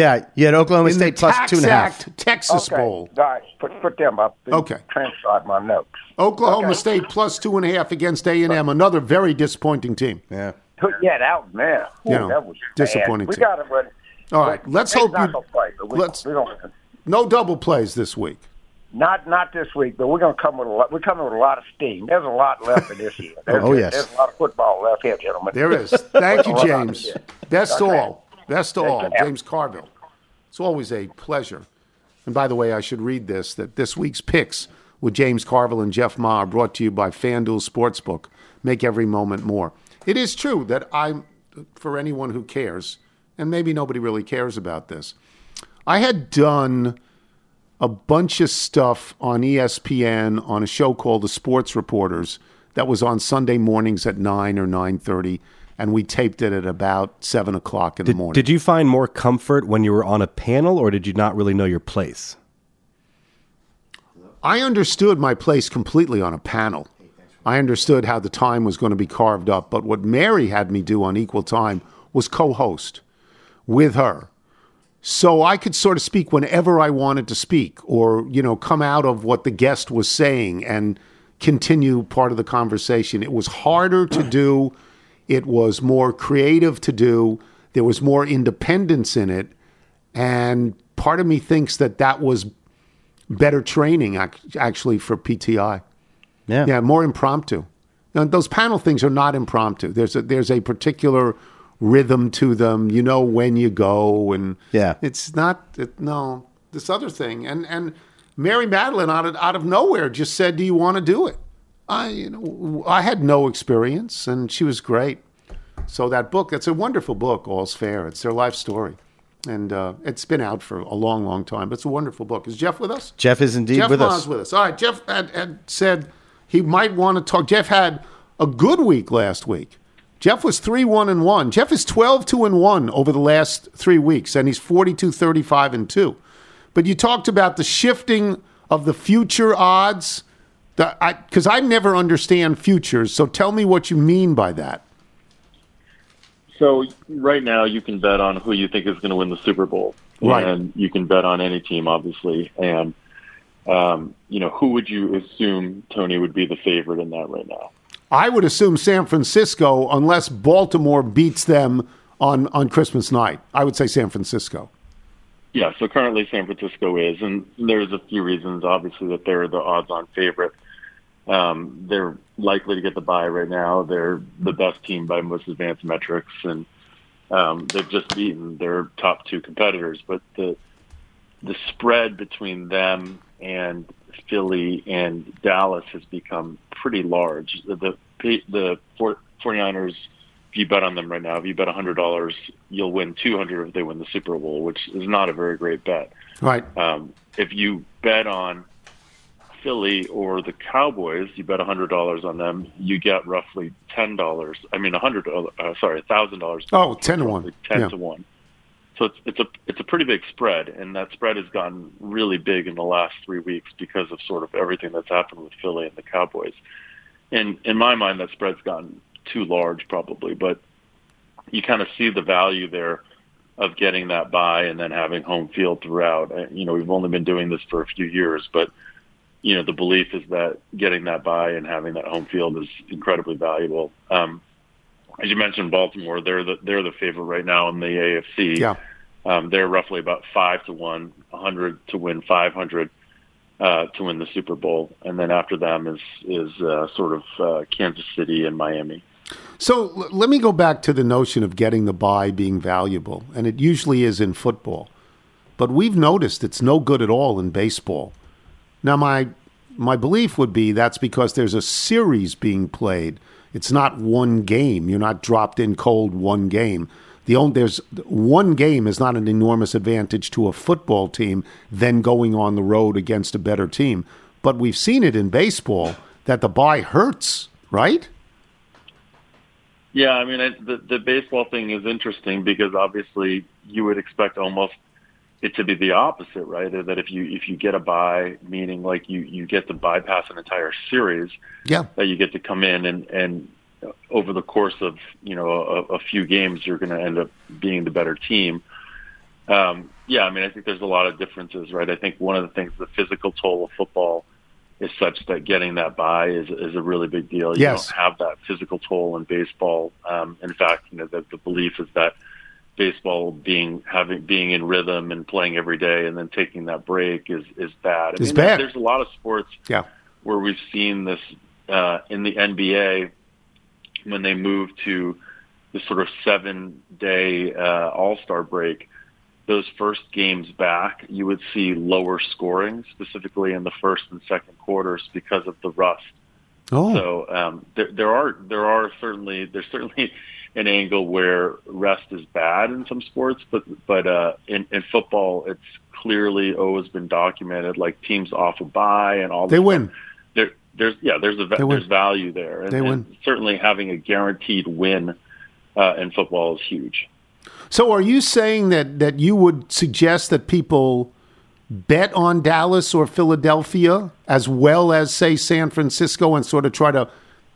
K: Have?
F: Yeah, you had Oklahoma
A: In the
F: State plus
A: Tax
F: two and a half.
A: Act Texas
K: okay.
A: Bowl.
K: All right, put, put them up.
A: Okay.
K: Transcribe my notes.
A: Oklahoma
K: Okay.
A: State plus two and a half against A&M, another very disappointing team.
F: Yeah.
K: Put- Yeah, that was man. Ooh,
A: You know,
K: that was
A: disappointing
K: Bad. We got it, but
A: All right, let's
K: State's
A: hope you-
K: gonna play, but we,
A: let's-
K: we don't.
A: No double plays this week.
K: Not not this week, but we're going to come with a lot. We're coming with a lot of steam. There's a lot left in this year. Oh, there's,
A: Oh, yes.
K: There's a lot of football left here, gentlemen.
A: There is. Thank you,
K: There's a lot
A: James.
K: That's
A: Best to
K: Okay.
A: all. Best
K: of
A: all. James Carville. It's always a pleasure. And by the way, I should read this that this week's picks with James Carville and Jeff Ma are brought to you by FanDuel Sportsbook. Make every moment more. It is true that I'm, for anyone who cares, and maybe nobody really cares about this, I had done a bunch of stuff on ESPN on a show called The Sports Reporters that was on Sunday mornings at nine or nine thirty, and we taped it at about seven o'clock in the morning.
G: did you find more comfort when you were on a panel, or did you not really know your place?
A: I understood my place completely on a panel. I understood how the time was going to be carved up, but what Mary had me do on equal time was co-host with her. So I could sort of speak whenever I wanted to speak or, you know, come out of what the guest was saying and continue part of the conversation. It was harder to do. It was more creative to do. There was more independence in it. And part of me thinks that that was better training actually for PTI.
F: Yeah.
A: Yeah, more impromptu. Now, those panel things are not impromptu. There's a there's a particular rhythm to them. You know when you go, and
F: Yeah.
A: it's not it, no this other thing. And and Mary Matalin out of out of nowhere just said, "Do you want to do it?" I you know I had no experience, and she was great. So that book, it's a wonderful book. All's fair. It's their life story. and uh, it's been out for a long, long time. But it's a wonderful book. Is Jeff with us?
F: Jeff is indeed
A: Jeff
F: with
A: Ma's
F: us.
A: with us. All right, Jeff had, had said he might want to talk. Jeff had a good week last week. Jeff was 3 1 and 1. Jeff is 12 2 and 1 over the last three weeks, and he's 42 35 and 2. But you talked about the shifting of the future odds. Because I, never understand futures, so tell me what you mean by that.
L: So right now, you can bet on who you think is going to win the Super Bowl,
A: Right.
L: and you can bet on any team, obviously. And um, you know, who would you assume Tony would be the favorite in that right now?
A: I would assume San Francisco, unless Baltimore beats them on, on Christmas night. I would say San Francisco.
L: Yeah, so currently San Francisco is, and there's a few reasons, obviously, that they're the odds-on favorite. Um, they're likely to get the bye right now. They're the best team by most advanced metrics, and um, they've just beaten their top two competitors. But the the spread between them and Philly and Dallas has become pretty large. The the, the 49ers if you bet on them right now, if you bet hundred dollars, you'll win two hundred if they win the Super Bowl, which is not a very great bet.
A: Right.
L: Um, if you bet on Philly or the Cowboys, you bet hundred dollars on them, you get roughly ten dollars. I mean, a hundred. Uh, sorry, thousand dollars.
A: Oh, 10 to 1.
L: Ten
A: Yeah.
L: to one. So it's it's a it's a pretty big spread, and that spread has gotten really big in the last three weeks because of sort of everything that's happened with Philly and the Cowboys. And in my mind, that spread's gotten too large, probably. But you kind of see the value there of getting that buy and then having home field throughout. Uh, You know, we've only been doing this for a few years, but you know, the belief is that getting that buy and having that home field is incredibly valuable. Um, as you mentioned, Baltimore, they're the they're the favorite right now in the AFC.
A: Yeah.
L: Um, they're roughly about five to one, hundred to win five hundred uh, to win the Super Bowl, and then after them is is uh, sort of uh, Kansas City and Miami.
A: So l- let me go back to the notion of getting the buy being valuable, and it usually is in football. But we've noticed it's no good at all in baseball. Now, my my belief would be that's because there's a series being played. It's not one game. You're not dropped in cold one game. The only there's one game is not an enormous advantage to a football team than going on the road against a better team. But we've seen it in baseball that the buy hurts, right?
L: Yeah, I mean, it, the the baseball thing is interesting because obviously you would expect almost it to be the opposite, right? That if you if you get a buy, meaning like you you get to bypass an entire series,
A: Yeah.
L: that you get to come in and and over the course of you know a, a few games, you're going to end up being the better team. Um, yeah, I mean, I think there's a lot of differences, right? I think one of the things, the physical toll of football is such that getting that buy is is a really big deal. You
A: Yes.
L: don't have that physical toll in baseball. Um, in fact, you know, the, the belief is that baseball being having being in rhythm and playing every day and then taking that break is is bad. I
A: Is
L: mean,
A: bad.
L: There's a lot of sports
A: Yeah.
L: where we've seen this uh, in the NBA when they move to the sort of seven day uh, All Star break. Those first games back, you would see lower scoring, specifically in the first and second quarters, because of the rust.
A: Oh.
L: So um, there, there are there are certainly there's certainly an angle where rest is bad in some sports, but but uh, in, in football, it's clearly always been documented. Like teams off a bye and all.
A: They win.
L: stuff. There, there's yeah, there's a
A: win.
L: there's value there, and,
A: They
L: and certainly having a guaranteed win uh, in football is huge.
A: So are you saying that that you would suggest that people bet on Dallas or Philadelphia as well as say San Francisco and sort of try to,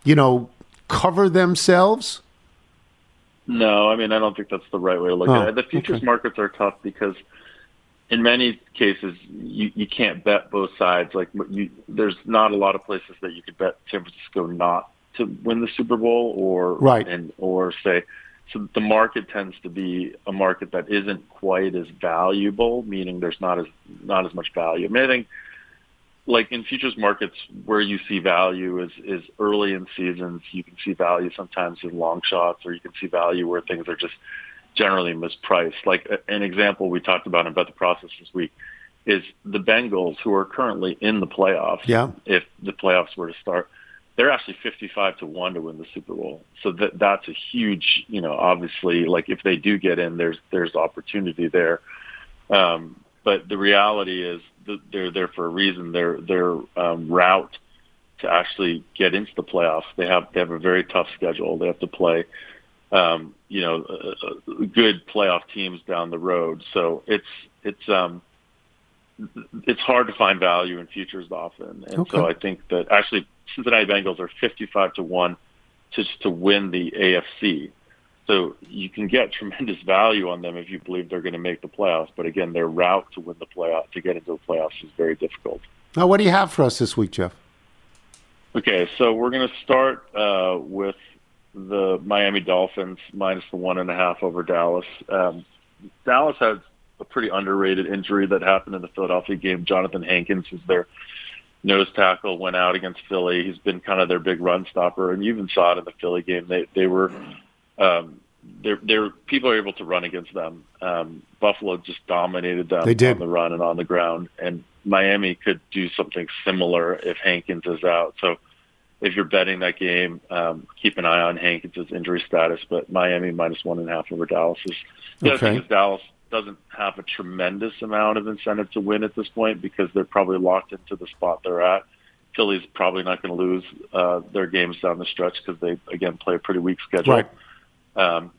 A: you know, cover themselves?
L: No, I mean I don't think that's the right way to look
A: Oh,
L: at it. The futures
A: okay.
L: markets are tough because in many cases you, you can't bet both sides. Like you, there's not a lot of places that you could bet San Francisco not to win the Super Bowl or
A: Right.
L: and or say so the market tends to be a market that isn't quite as valuable, meaning there's not as not as much value. I mean, I think like in futures markets where you see value is is early in seasons. You can see value sometimes in long shots, or you can see value where things are just generally mispriced. Like an example we talked about in Bet the Process this week is the Bengals, who are currently in the playoffs.
A: Yeah.
L: If the playoffs were to start, they're actually 55 to 1 to win the Super Bowl. So that that's a huge, you know, obviously like if they do get in there's there's opportunity there. Um, but the reality is they're there for a reason. Their their um, route to actually get into the playoffs, they have they have a very tough schedule. They have to play um, you know, uh, good playoff teams down the road. So it's it's um it's hard to find value in futures often. And
A: Okay.
L: so I think that actually Cincinnati Bengals are 55 to 1 just to win the AFC. So you can get tremendous value on them if you believe they're going to make the playoffs. But again, their route to win the playoff, to get into the playoffs is very difficult.
A: Now, what do you have for us this week, Jeff?
L: Okay, so we're going to start uh, with the Miami Dolphins minus the one and a half over Dallas. Um, Dallas has a pretty underrated injury that happened in the Philadelphia game. Jonathan Hankins is their nose tackle, went out against Philly. He's been kind of their big run stopper, and you even saw it in the Philly game. They they were um, they're, they're people are able to run against them. Um, Buffalo just dominated them
A: They did.
L: on the run and on the ground, and Miami could do something similar if Hankins is out. So if you're betting that game, um, keep an eye on Hankins' injury status. But Miami minus one and a half over Dallas is the other thing
A: Okay.
L: is Dallas doesn't have a tremendous amount of incentive to win at this point because they're probably locked into the spot they're at. Philly's probably not going to lose uh, their games down the stretch because they again play a pretty weak schedule.
A: Right.
L: Um,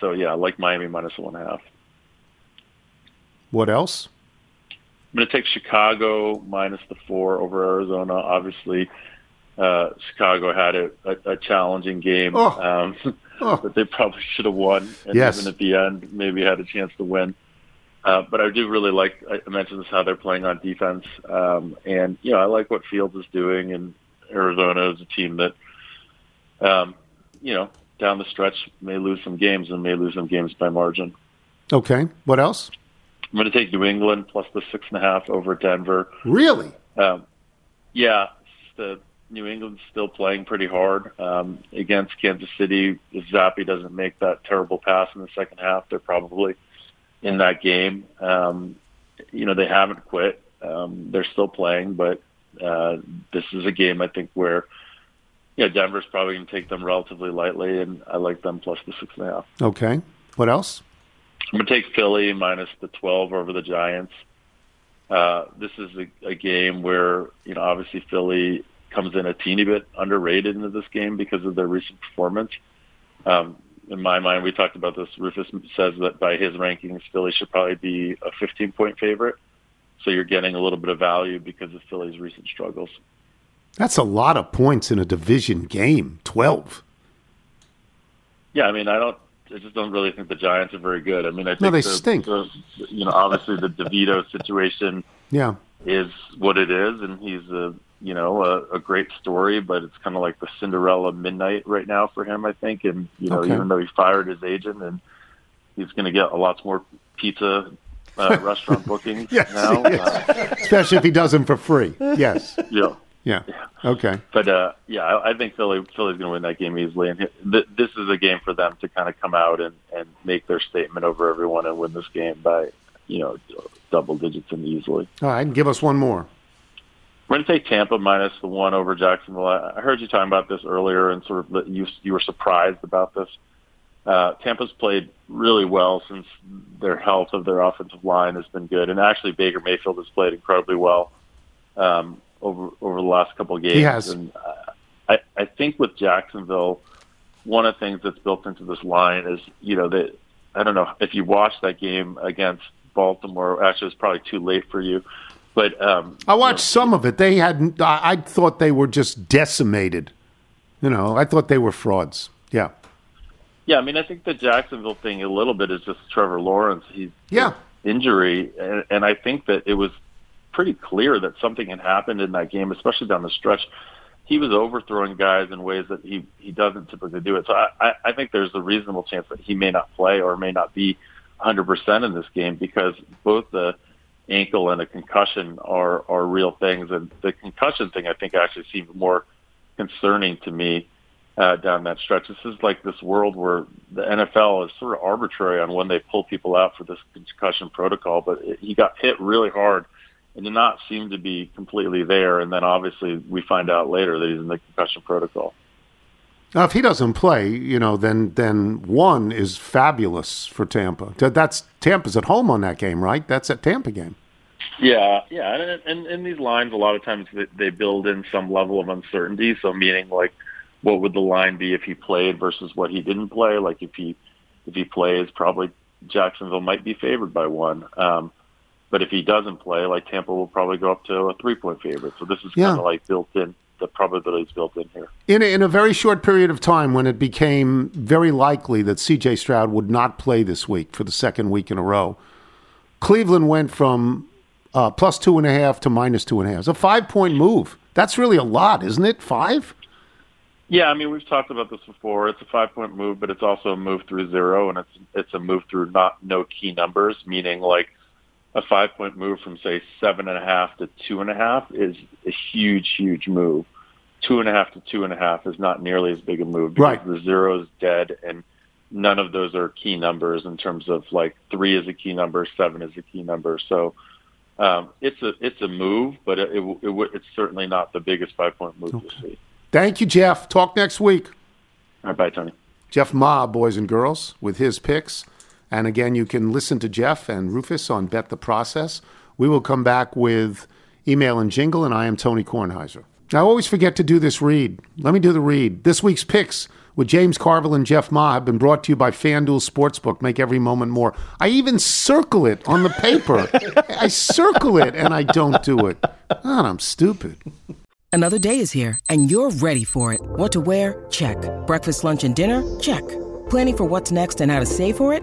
L: so yeah, I like Miami minus one and a half.
A: What else?
L: I'm going to take Chicago minus the four over Arizona. Obviously, uh, Chicago had a, a, a challenging game um, that they probably should have won, and
A: Yes.
L: even at the end, maybe had a chance to win. Uh, but I do really like. I mentioned this how they're playing on defense, um, and you know I like what Fields is doing, and Arizona is a team that, um, you know, down the stretch may lose some games and may lose some games by margin.
A: Okay. What else?
L: I'm going to take New England plus the six and a half over Denver.
A: Really?
L: Um, yeah, the New England's still playing pretty hard um, against Kansas City. If Zappe doesn't make that terrible pass in the second half, they're probably in that game. Um, you know, they haven't quit. Um, they're still playing, but uh, this is a game I think where yeah, Denver's probably going to take them relatively lightly, and I like them plus the six and a half.
A: Okay. What else?
L: I'm going to take Philly minus the 12 over the Giants. Uh, this is a, a game where, you know, obviously Philly comes in a teeny bit underrated into this game because of their recent performance. Um, in my mind, we talked about this. Rufus says that by his rankings, Philly should probably be a 15 point favorite. So you're getting a little bit of value because of Philly's recent struggles.
A: That's a lot of points in a division game. Twelve.
L: Yeah, I mean, I don't. I just don't really think the Giants are very good. I mean, I think
A: No, they
L: the-
A: stink.
L: the- you know, obviously the DeVito situation
A: Yeah.
L: is what it is, and he's a you know a, a great story, but it's kind of like the Cinderella midnight right now for him, I think. And you know,
A: Okay.
L: even though he fired his agent, and he's going to get a lot more pizza uh, restaurant bookings
A: Yes,
L: now.
A: yes.
L: Uh,
A: Especially if he does them for free. Yes.
L: yeah.
A: Yeah. Okay.
L: But uh, yeah, I, I think Philly Philly's going to win that game easily, and th- this is a game for them to kind of come out and, and make their statement over everyone and win this game by you know double digits and easily.
A: All right. Give us one more.
L: We're going to take Tampa minus the one over Jacksonville. I I heard you talking about this earlier, and sort of you you were surprised about this. Uh, Tampa's played really well since their health of their offensive line has been good, and actually Baker Mayfield has played incredibly well um, over over the last couple of games.
A: He has.
L: And uh, I I think with Jacksonville, one of the things that's built into this line is you know that I don't know if you watched that game against Baltimore. Actually, it was probably too late for you, but um,
A: I watched some of it. They had. I, I thought they were just decimated. You know, I thought they were frauds. Yeah.
L: Yeah, I mean, I think the Jacksonville thing a little bit is just Trevor Lawrence. He's
A: Yeah.
L: injury, and, and I think that it was pretty clear that something had happened in that game, especially down the stretch. He was overthrowing guys in ways that he he doesn't typically do it. So I I, think there's a reasonable chance that he may not play or may not be 100% in this game because both the ankle and a concussion are are real things, and the concussion thing I think actually seemed more concerning to me uh, down that stretch. This is like this world where the NFL is sort of arbitrary on when they pull people out for this concussion protocol. But it, he got hit really hard and did not seem to be completely there. And then obviously we find out later that he's in the concussion protocol.
A: Now, if he doesn't play, you know, then then one is fabulous for Tampa. That's Tampa's at home on that game, right? That's a Tampa game.
L: Yeah, yeah, and and in these lines, a lot of times they, they build in some level of uncertainty. So, meaning like, what would the line be if he played versus what he didn't play? Like, if he if he plays, probably Jacksonville might be favored by one. Um, but if he doesn't play, like Tampa will probably go up to a three point favorite. So this is
A: Yeah.
L: kind of like built in. The probability is built in here.
A: In a, in a very short period of time, when it became very likely that C.J. Stroud would not play this week for the second week in a row, Cleveland went from uh, plus two and a half to minus two and a half. It's a five point move. That's really a lot, isn't it? Five?
L: Yeah, I mean we've talked about this before. It's a five point move, but it's also a move through zero, and it's it's a move through not no key numbers, meaning like a five point move from say seven and a half to two and a half is a huge, huge move. Two and a half to two and a half is not nearly as big a move because
A: Right.
L: the zero is dead, and none of those are key numbers in terms of like three is a key number, seven is a key number. So um, it's a it's a move, but it, it, it, it's certainly not the biggest five point move this week.
A: Thank you, Jeff. Talk next week.
L: All right, bye, Tony.
A: Jeff Ma, boys and girls, with his picks. And again, you can listen to Jeff and Rufus on Bet the Process. We will come back with email and jingle, and I am Tony Kornheiser. I always forget to do this read. Let me do the read. This week's picks with James Carville and Jeff Ma have been brought to you by FanDuel Sportsbook. Make every moment more. I even circle it on the paper. I circle it and I don't do it. God, I'm stupid.
M: Another day is here, and you're ready for it. What to wear? Check. Breakfast, lunch, and dinner? Check. Planning for what's next and how to save for it?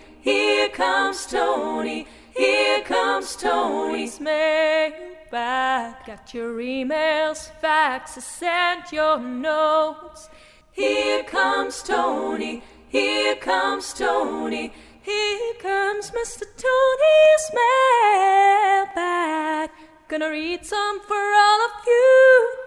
N: Here comes Tony. Here comes Tony's mailbag. Got your emails, faxes, and your notes. Here comes Tony. Here comes Tony. Here comes Mr. Tony's mailbag. Gonna read some for all of you.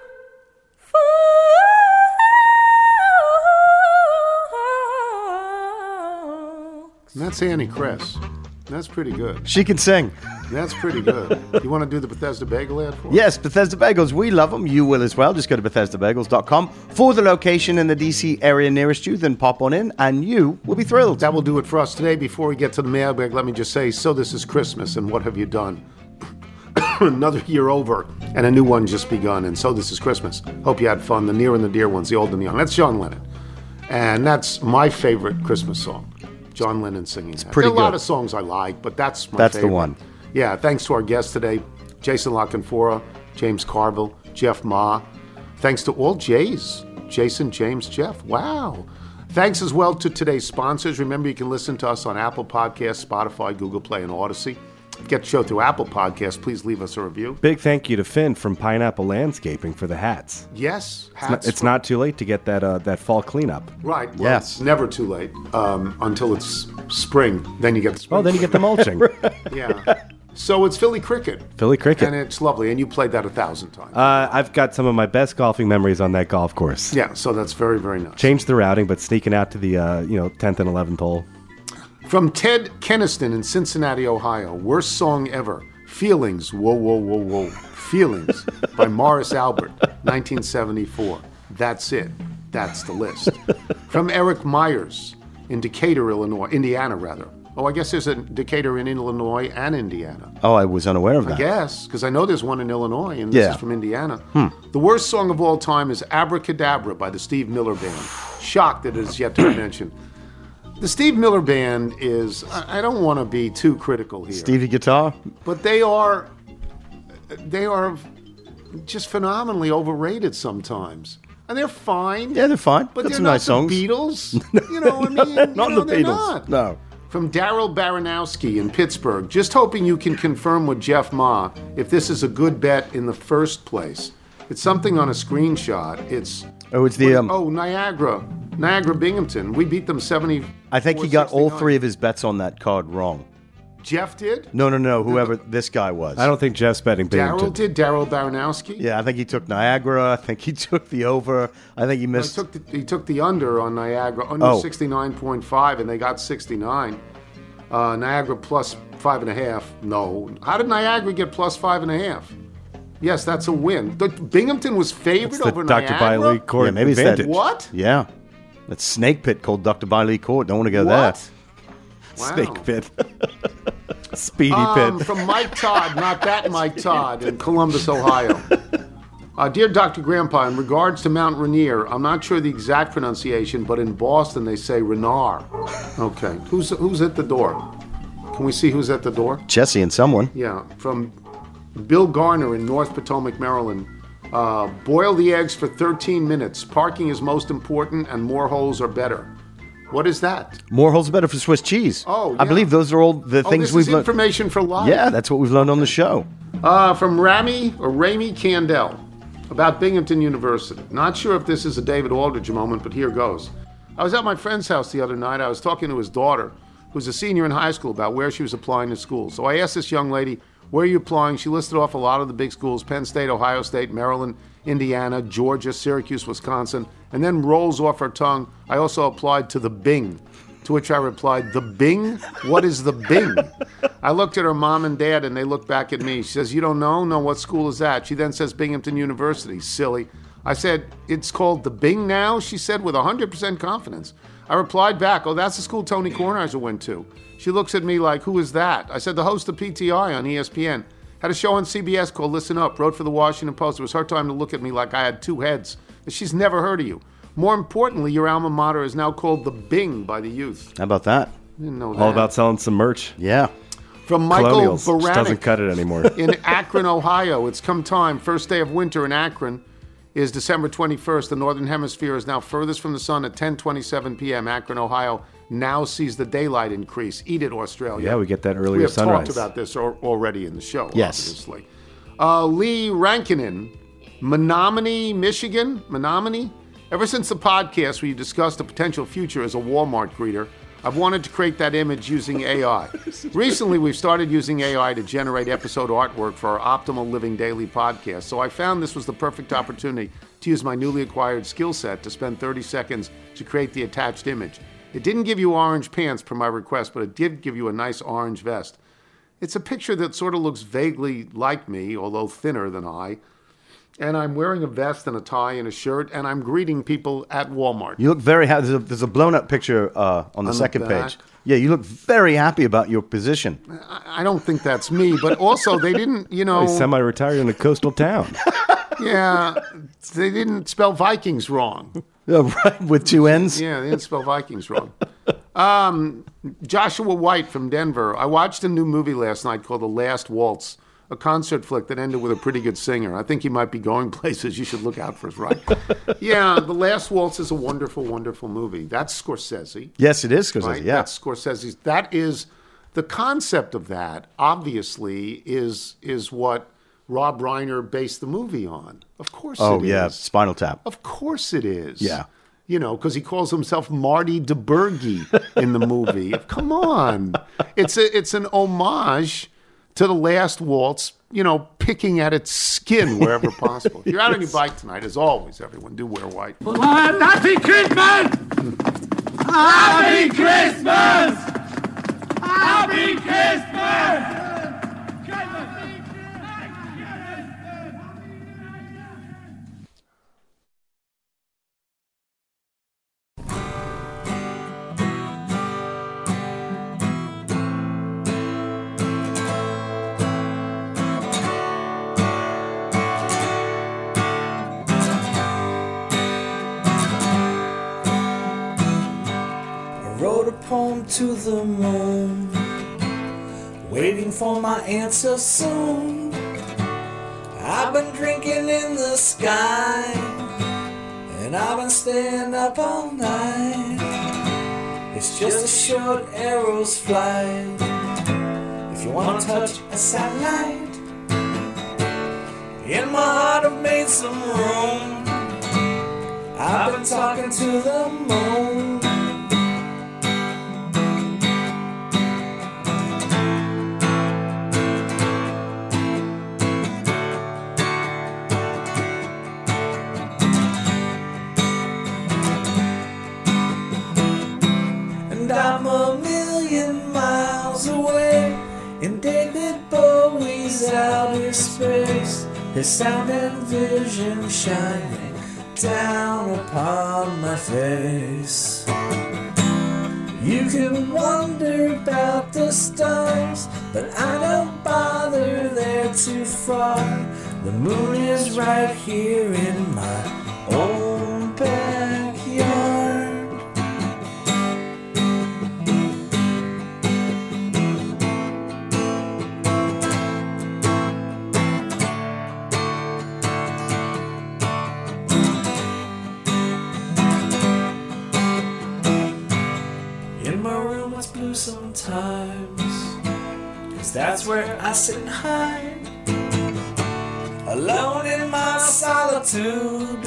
A: And that's Annie Kress. That's pretty good.
F: She can sing.
A: That's pretty good. you want to do the Bethesda Bagel ad for us?
F: Yes, Bethesda Bagels. We love them. You will as well. Just go to BethesdaBagels.com for the location in the DC area nearest you. Then pop on in, and you will be thrilled.
A: That will do it for us today. Before we get to the mailbag, let me just say so this is Christmas, and what have you done? Another year over, and a new one just begun, and so this is Christmas. Hope you had fun. The near and the dear ones, the old and the young. That's John Lennon. And that's my favorite Christmas song. John Lennon singing it's
F: pretty
A: there are a lot
F: good.
A: of songs I like, but that's my
F: That's the
A: favorite.
F: one.
A: Yeah, thanks to our guests today, Jason La Canfora, James Carville, Jeff Ma. Thanks to all Jays, Jason, James, Jeff. Wow. Thanks as well to today's sponsors. Remember, you can listen to us on Apple Podcasts, Spotify, Google Play, and Audacy. Get the show through Apple Podcasts. Please leave us a review.
G: Big thank you to Finn from Pineapple Landscaping for the hats.
A: Yes,
G: It's not, it's
A: for-
G: not too late to get that uh, that fall cleanup.
A: Right. well,
G: Yes.
A: never too late um, until it's spring. Then you get the spring.
G: Oh, then you get the mulching.
A: yeah. So it's Philly Cricket.
G: Philly Cricket.
A: And it's lovely. And you played that a thousand times.
G: Uh, I've got some of my best golfing memories on that golf course.
A: Yeah, so that's very, very nice.
G: Changed the routing, but sneaking out to the uh, you know tenth and eleventh hole.
A: From Ted Keniston in Cincinnati, Ohio. Worst song ever. Feelings. Whoa, whoa, whoa, whoa. Feelings by Morris Albert, 1974. That's it. That's the list. From Eric Myers in Decatur, Illinois, Indiana, rather. Oh, I guess there's a Decatur in Illinois and Indiana.
F: Oh, I was unaware of that.
A: I guess, because I know there's one in Illinois, and this
F: Yeah.
A: is from Indiana.
F: Hmm.
A: The worst song of all time is Abracadabra by the Steve Miller Band. Shocked that it is yet to be mentioned. The Steve Miller Band is, I don't want to be too critical here,
F: Stevie guitar.
A: but they are, they are just phenomenally overrated sometimes. And they're fine.
F: Yeah, they're fine.
A: But
F: Got
A: they're
F: some
A: not
F: nice
A: the
F: songs.
A: Beatles. You know, I mean, you
F: Not
A: know,
F: the Beatles.
A: not.
F: No.
A: From Daryl Baranowski in Pittsburgh. Just hoping you can confirm with Jeff Ma if this is a good bet in the first place. It's something on a screenshot. It's
F: Oh, it's the. Um,
A: oh Niagara, Niagara Binghamton. We beat them seventy.
F: I think he got all three of his bets on that card wrong.
A: Jeff did.
F: No, no, no. Whoever this guy was.
G: I don't think Jeff's betting Binghamton.
A: Daryl did. Daryl Baranowski.
F: Yeah, I think he took Niagara. I think he took the over. I think he
A: He
F: missed.
A: took the, he took the under on Niagara under
F: Oh.
A: sixty nine point five, and they got sixty nine. Uh, Niagara plus five and a half. No, how did Niagara get plus five and a half? Yes, that's a win. The, Binghamton was favored
G: It's the
A: over
G: Dr.
A: Niagara.
G: Bai Lee Court
F: yeah, maybe it's that.
G: advantage.
A: What?
F: Yeah, that snake pit called Dr. Bai Lee Court. Don't want to go
A: What? Wow.
G: Snake pit. Speedy
A: Um,
G: pit.
A: from Mike Todd, not that Mike Todd, in Columbus, Ohio. Uh, dear Dr. Grandpa, in regards to Mount Rainier, I'm not sure the exact pronunciation, but in Boston they say Renar. Okay, who's who's at the door? Can we see who's at the door?
F: Jesse and someone.
A: Yeah, from Bill Garner in North Potomac, Maryland. Uh, boil the eggs for 13 minutes. Parking is most important, and more holes are better. What is that?
F: More holes are better for Swiss cheese.
A: Oh,
F: I believe those are all the
A: Oh,
F: things
A: this
F: we've learned.
A: information for life.
F: Yeah, that's what we've learned on the show.
A: Uh, from Rami or Rami Candell about Binghamton University. Not sure if this is a David Aldridge moment, but here goes. I was at my friend's house the other night. I was talking to his daughter, who's a senior in high school, about where she was applying to school. So I asked this young lady, Where are you applying? She listed off a lot of the big schools Penn State, Ohio State, Maryland, Indiana, Georgia, Syracuse, Wisconsin, and then rolls off her tongue. I also applied to the Bing. To which I replied, The Bing? What is the Bing? I looked at her mom and dad, and they looked back at me. She says, You don't know? No, what school is that? She then says, Binghamton University. Silly. I said, It's called the Bing now? She said, with 100% confidence. I replied back, Oh, that's the school Tony Kornheiser went to. She looks at me like, Who is that? I said, The host of PTI on ESPN. Had a show on CBS called Listen Up, wrote for the Washington Post. It was her time to look at me like I had two heads. She's never heard of you. More importantly, your alma mater is now called the Bing by the youth.
F: How about that?
A: Didn't know that.
G: All about selling some merch.
F: Yeah.
A: From Michael
G: Colonials. Just doesn't
A: Baranek
G: cut it anymore.
A: in Akron, Ohio. It's come time. First day of winter in Akron is December 21st. The northern hemisphere is now furthest from the sun at 10:27 p.m. Akron, Ohio now sees the daylight increase. Eat it, Australia.
G: Yeah, we get that earlier sunrise.
A: we have
G: sunrise.
A: talked about this al- already in the show.
F: Yes.
A: obviously. Uh, Lee Rankinen, Menominee, Michigan. Menominee. Ever since the podcast where you discussed the potential future as a Walmart greeter, I've wanted to create that image using AI. Recently, we've started using AI to generate episode artwork for our Optimal Living Daily podcast. So I found this was the perfect opportunity to use my newly acquired skill set to spend 30 seconds to create the attached image. It didn't give you orange pants per my request, but it did give you a nice orange vest. It's a picture that sort of looks vaguely like me, although thinner than I. And I'm wearing a vest and a tie and a shirt, and I'm greeting people at Walmart.
F: You look very happy. There's a, there's a blown up picture uh, on the
A: On
F: second
A: back.
F: page. Yeah, you look very happy about your position.
A: I I don't think that's me, but also they didn't, you know,
G: He's semi-retired in a coastal town.
A: yeah, they didn't spell Vikings wrong.
F: Right, with two ends.
A: Yeah, they didn't spell Vikings wrong. Um, Joshua White from Denver. I watched a new movie last night called The Last Waltz, a concert flick that ended with a pretty good singer. I think he might be going places. You should look out for us, right? yeah, The Last Waltz is a wonderful, wonderful movie. That's Scorsese.
F: Yes, it is Scorsese.
A: Right?
F: Yeah.
A: That's Scorsese's. That is the concept of that. Obviously, is is what Rob Reiner based the movie on. Of course.
F: oh yeah. Spinal Tap.
A: Of course it is.
F: Yeah.
A: You know, because he calls himself Marty DiBergi in the movie. Come on, it's a it's an homage to the Last Waltz. You know, picking at its skin wherever possible. If you're out on your bike tonight, as always, everyone do wear white.
J: Happy Christmas! Happy Christmas! Happy Christmas!
O: To the moon, waiting for my answer soon. I've been drinking in the sky, and I've been staying up all night. It's just a short arrow's flight. If you want to touch a satellite, in my heart I've made some room. I've been talking to the moon. His sound and vision shining down upon my face. You can wonder about the stars, but I don't bother, they're too far. The moon is right here in my own where I sit and hide. Alone in my solitude.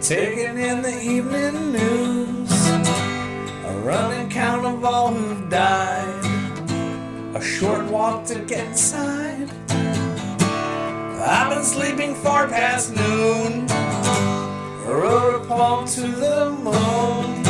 O: Taking in the evening news. A running count of all who've died. A short walk to get inside. I've been sleeping far past noon. I wrote a poem to the moon